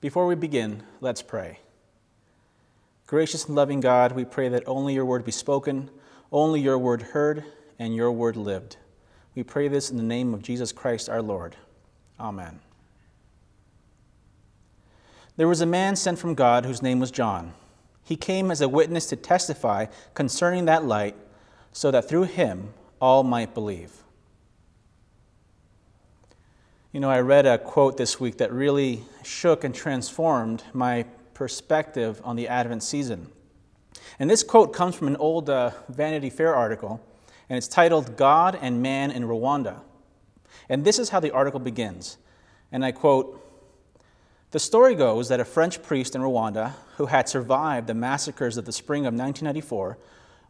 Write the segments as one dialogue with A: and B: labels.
A: Before we begin, let's pray. Gracious and loving God, we pray that only your word be spoken, only your word heard, and your word lived. We pray this in the name of Jesus Christ our Lord. Amen. There was a man sent from God whose name was John. He came as a witness to testify concerning that light, so that through him all might believe. You know, I read a quote this week that really shook and transformed my perspective on the Advent season. And this quote comes from an old uh, Vanity Fair article, and it's titled God and Man in Rwanda. And this is how the article begins. And I quote The story goes that a French priest in Rwanda who had survived the massacres of the spring of 1994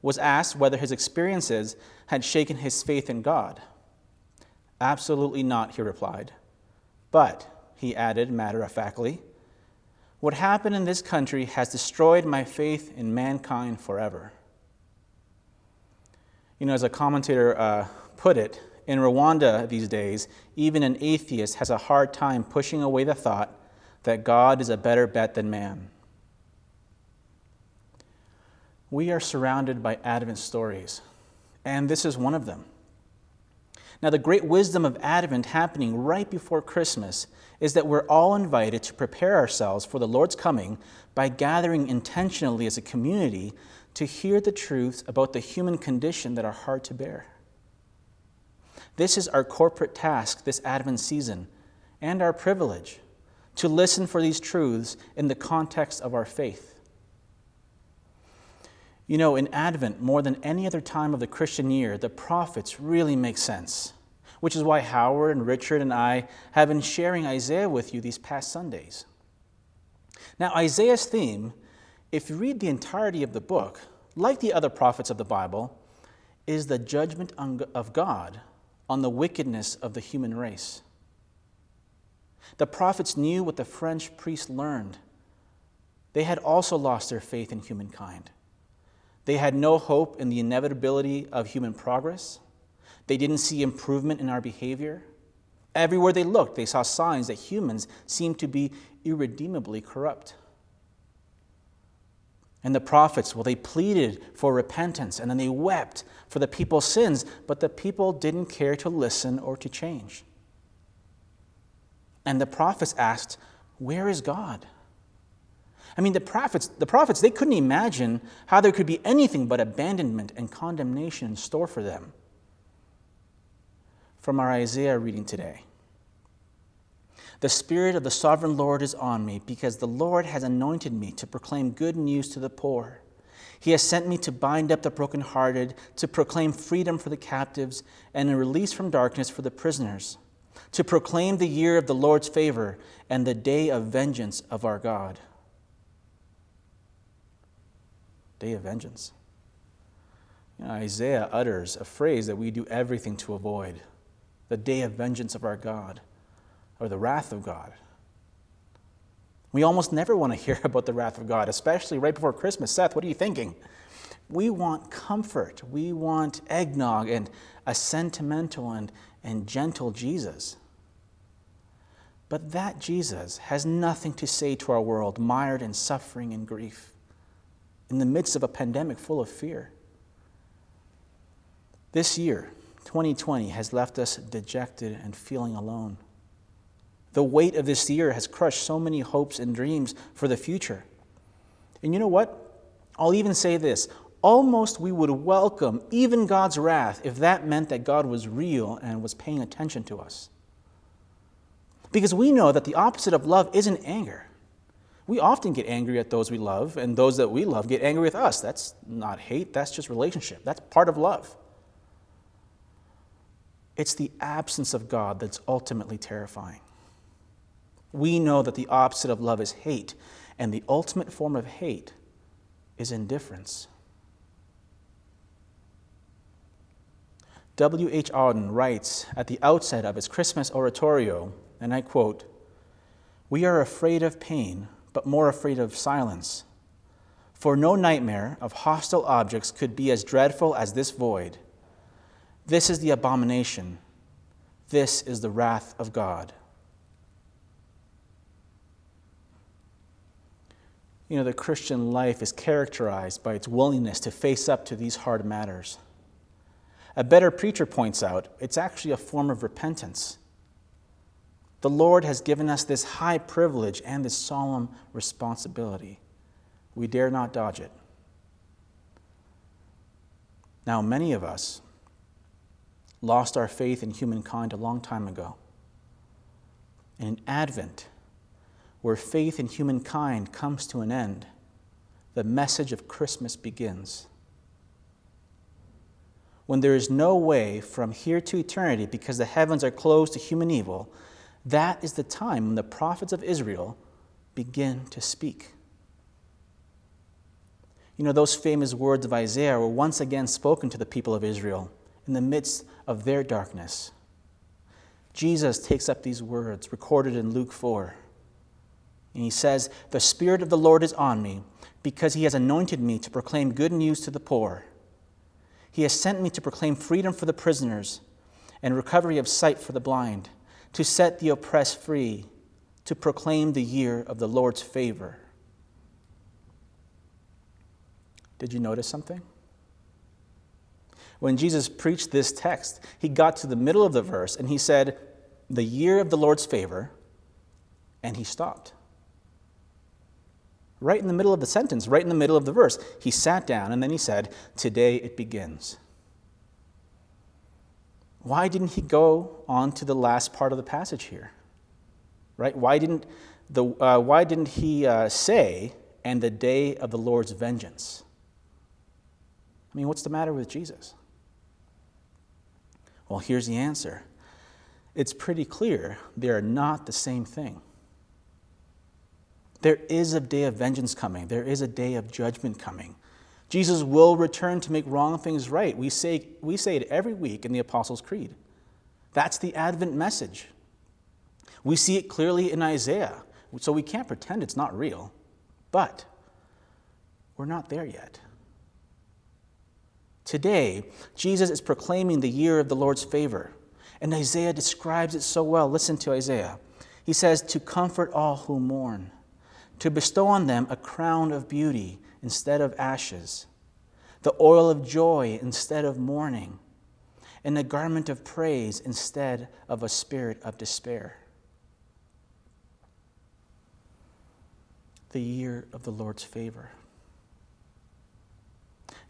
A: was asked whether his experiences had shaken his faith in God. Absolutely not, he replied. But, he added matter of factly, what happened in this country has destroyed my faith in mankind forever. You know, as a commentator uh, put it, in Rwanda these days, even an atheist has a hard time pushing away the thought that God is a better bet than man. We are surrounded by Advent stories, and this is one of them. Now, the great wisdom of Advent happening right before Christmas is that we're all invited to prepare ourselves for the Lord's coming by gathering intentionally as a community to hear the truths about the human condition that are hard to bear. This is our corporate task this Advent season and our privilege to listen for these truths in the context of our faith. You know, in Advent, more than any other time of the Christian year, the prophets really make sense, which is why Howard and Richard and I have been sharing Isaiah with you these past Sundays. Now, Isaiah's theme, if you read the entirety of the book, like the other prophets of the Bible, is the judgment of God on the wickedness of the human race. The prophets knew what the French priests learned. They had also lost their faith in humankind. They had no hope in the inevitability of human progress. They didn't see improvement in our behavior. Everywhere they looked, they saw signs that humans seemed to be irredeemably corrupt. And the prophets, well, they pleaded for repentance and then they wept for the people's sins, but the people didn't care to listen or to change. And the prophets asked, Where is God? I mean, the prophets, the prophets, they couldn't imagine how there could be anything but abandonment and condemnation in store for them. From our Isaiah reading today. The Spirit of the sovereign Lord is on me, because the Lord has anointed me to proclaim good news to the poor. He has sent me to bind up the brokenhearted, to proclaim freedom for the captives, and a release from darkness for the prisoners, to proclaim the year of the Lord's favor and the day of vengeance of our God day of vengeance. You know, Isaiah utters a phrase that we do everything to avoid the day of vengeance of our God, or the wrath of God. We almost never want to hear about the wrath of God, especially right before Christmas. Seth, what are you thinking? We want comfort. We want eggnog and a sentimental and, and gentle Jesus. But that Jesus has nothing to say to our world mired in suffering and grief in the midst of a pandemic full of fear. This year, 2020, has left us dejected and feeling alone. The weight of this year has crushed so many hopes and dreams for the future. And you know what? I'll even say this almost we would welcome even God's wrath if that meant that God was real and was paying attention to us. Because we know that the opposite of love isn't anger. We often get angry at those we love, and those that we love get angry with us. That's not hate, that's just relationship. That's part of love. It's the absence of God that's ultimately terrifying. We know that the opposite of love is hate, and the ultimate form of hate is indifference. W. H. Auden writes at the outset of his Christmas oratorio, and I quote, We are afraid of pain but more afraid of silence. For no nightmare of hostile objects could be as dreadful as this void. This is the abomination. This is the wrath of God. you know, the Christian life is characterized by its willingness to face up to these hard matters. A better preacher points out it's actually a form of repentance. The Lord has given us this high privilege and this solemn responsibility. We dare not dodge it. Now, many of us lost our faith in humankind a long time ago. In Advent, where faith in humankind comes to an end, the message of Christmas begins. When there is no way from here to eternity because the heavens are closed to human evil, that is the time when the prophets of Israel begin to speak. You know, those famous words of Isaiah were once again spoken to the people of Israel in the midst of their darkness. Jesus takes up these words recorded in Luke 4. And he says, The Spirit of the Lord is on me, because he has anointed me to proclaim good news to the poor. He has sent me to proclaim freedom for the prisoners and recovery of sight for the blind, to set the oppressed free, to proclaim the year of the Lord's favor. Did you notice something? When Jesus preached this text, he got to the middle of the verse and he said, The year of the Lord's favor, and he stopped right in the middle of the sentence, right in the middle of the verse. He sat down and then he said, Today it begins. Why didn't he go on to the last part of the passage here? Right? Why didn't, the, uh, why didn't he uh, say, and the day of the Lord's vengeance? I mean, what's the matter with Jesus? Well, here's the answer it's pretty clear they are not the same thing. There is a day of vengeance coming, there is a day of judgment coming. Jesus will return to make wrong things right. We say, we say it every week in the Apostles' Creed. That's the Advent message. We see it clearly in Isaiah, so we can't pretend it's not real. But we're not there yet. Today, Jesus is proclaiming the year of the Lord's favor, and Isaiah describes it so well. Listen to Isaiah. He says, To comfort all who mourn to bestow on them a crown of beauty instead of ashes, the oil of joy instead of mourning, and a garment of praise instead of a spirit of despair. The year of the Lord's favor.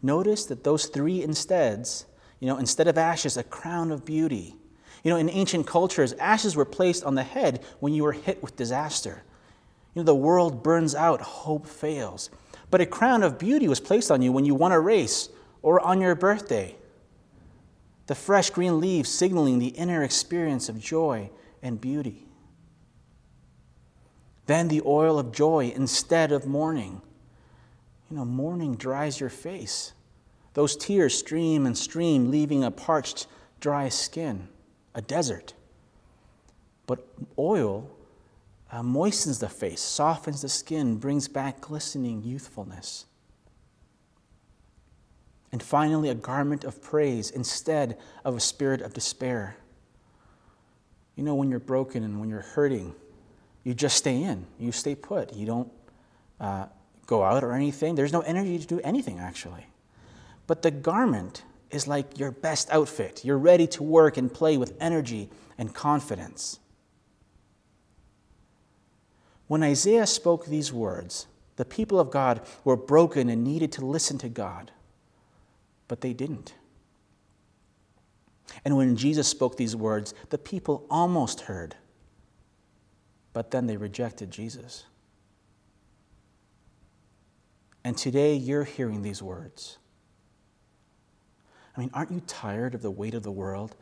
A: Notice that those three insteads, you know, instead of ashes, a crown of beauty. You know, in ancient cultures, ashes were placed on the head when you were hit with disaster. You know, the world burns out, hope fails. But a crown of beauty was placed on you when you won a race or on your birthday. The fresh green leaves signaling the inner experience of joy and beauty. Then the oil of joy instead of mourning. You know, mourning dries your face. Those tears stream and stream, leaving a parched, dry skin, a desert. But oil uh, moistens the face, softens the skin, brings back glistening youthfulness. And finally, a garment of praise instead of a spirit of despair. You know, when you're broken and when you're hurting, you just stay in, you stay put. You don't uh, go out or anything. There's no energy to do anything, actually. But the garment is like your best outfit. You're ready to work and play with energy and confidence. When Isaiah spoke these words, the people of God were broken and needed to listen to God, but they didn't. And when Jesus spoke these words, the people almost heard, but then they rejected Jesus. And today you're hearing these words. I mean, aren't you tired of the weight of the world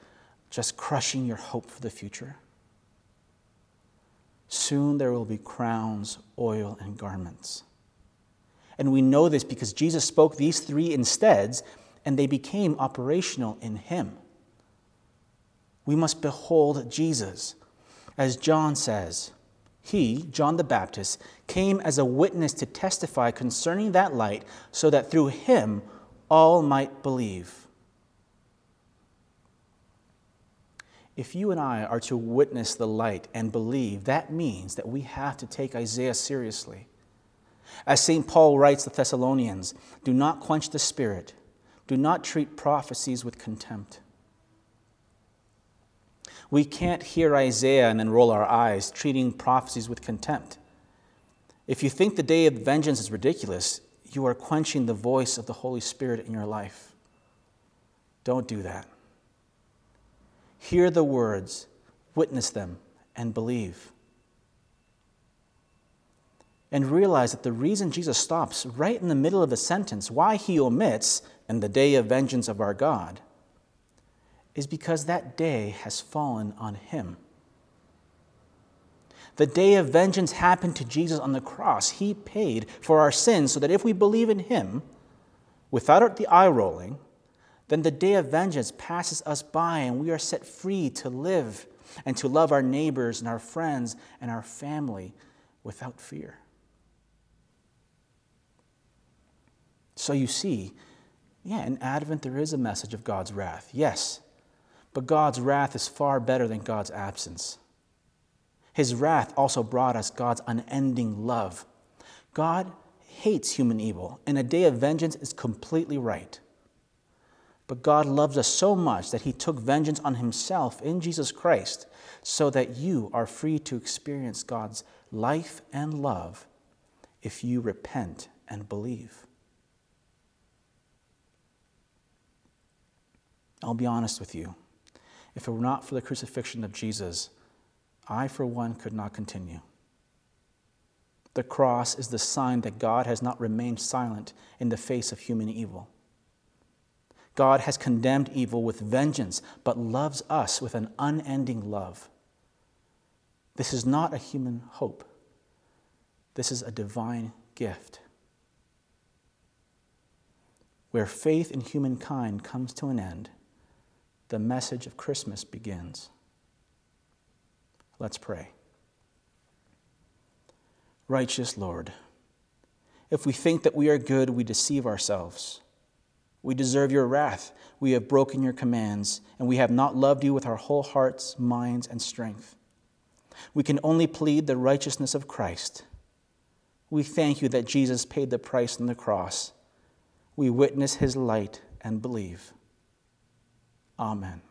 A: just crushing your hope for the future? Soon there will be crowns, oil, and garments. And we know this because Jesus spoke these three insteads, and they became operational in Him. We must behold Jesus. As John says, He, John the Baptist, came as a witness to testify concerning that light, so that through Him all might believe. If you and I are to witness the light and believe, that means that we have to take Isaiah seriously. As St. Paul writes the Thessalonians, do not quench the spirit, do not treat prophecies with contempt. We can't hear Isaiah and then roll our eyes, treating prophecies with contempt. If you think the day of vengeance is ridiculous, you are quenching the voice of the Holy Spirit in your life. Don't do that. Hear the words, witness them, and believe. And realize that the reason Jesus stops right in the middle of a sentence, why he omits, and the day of vengeance of our God, is because that day has fallen on him. The day of vengeance happened to Jesus on the cross. He paid for our sins so that if we believe in him, without the eye rolling, then the day of vengeance passes us by and we are set free to live and to love our neighbors and our friends and our family without fear. So you see, yeah, in Advent there is a message of God's wrath, yes, but God's wrath is far better than God's absence. His wrath also brought us God's unending love. God hates human evil, and a day of vengeance is completely right. But God loves us so much that he took vengeance on himself in Jesus Christ so that you are free to experience God's life and love if you repent and believe. I'll be honest with you. If it were not for the crucifixion of Jesus, I, for one, could not continue. The cross is the sign that God has not remained silent in the face of human evil. God has condemned evil with vengeance, but loves us with an unending love. This is not a human hope, this is a divine gift. Where faith in humankind comes to an end, the message of Christmas begins. Let's pray. Righteous Lord, if we think that we are good, we deceive ourselves. We deserve your wrath. We have broken your commands, and we have not loved you with our whole hearts, minds, and strength. We can only plead the righteousness of Christ. We thank you that Jesus paid the price on the cross. We witness his light and believe. Amen.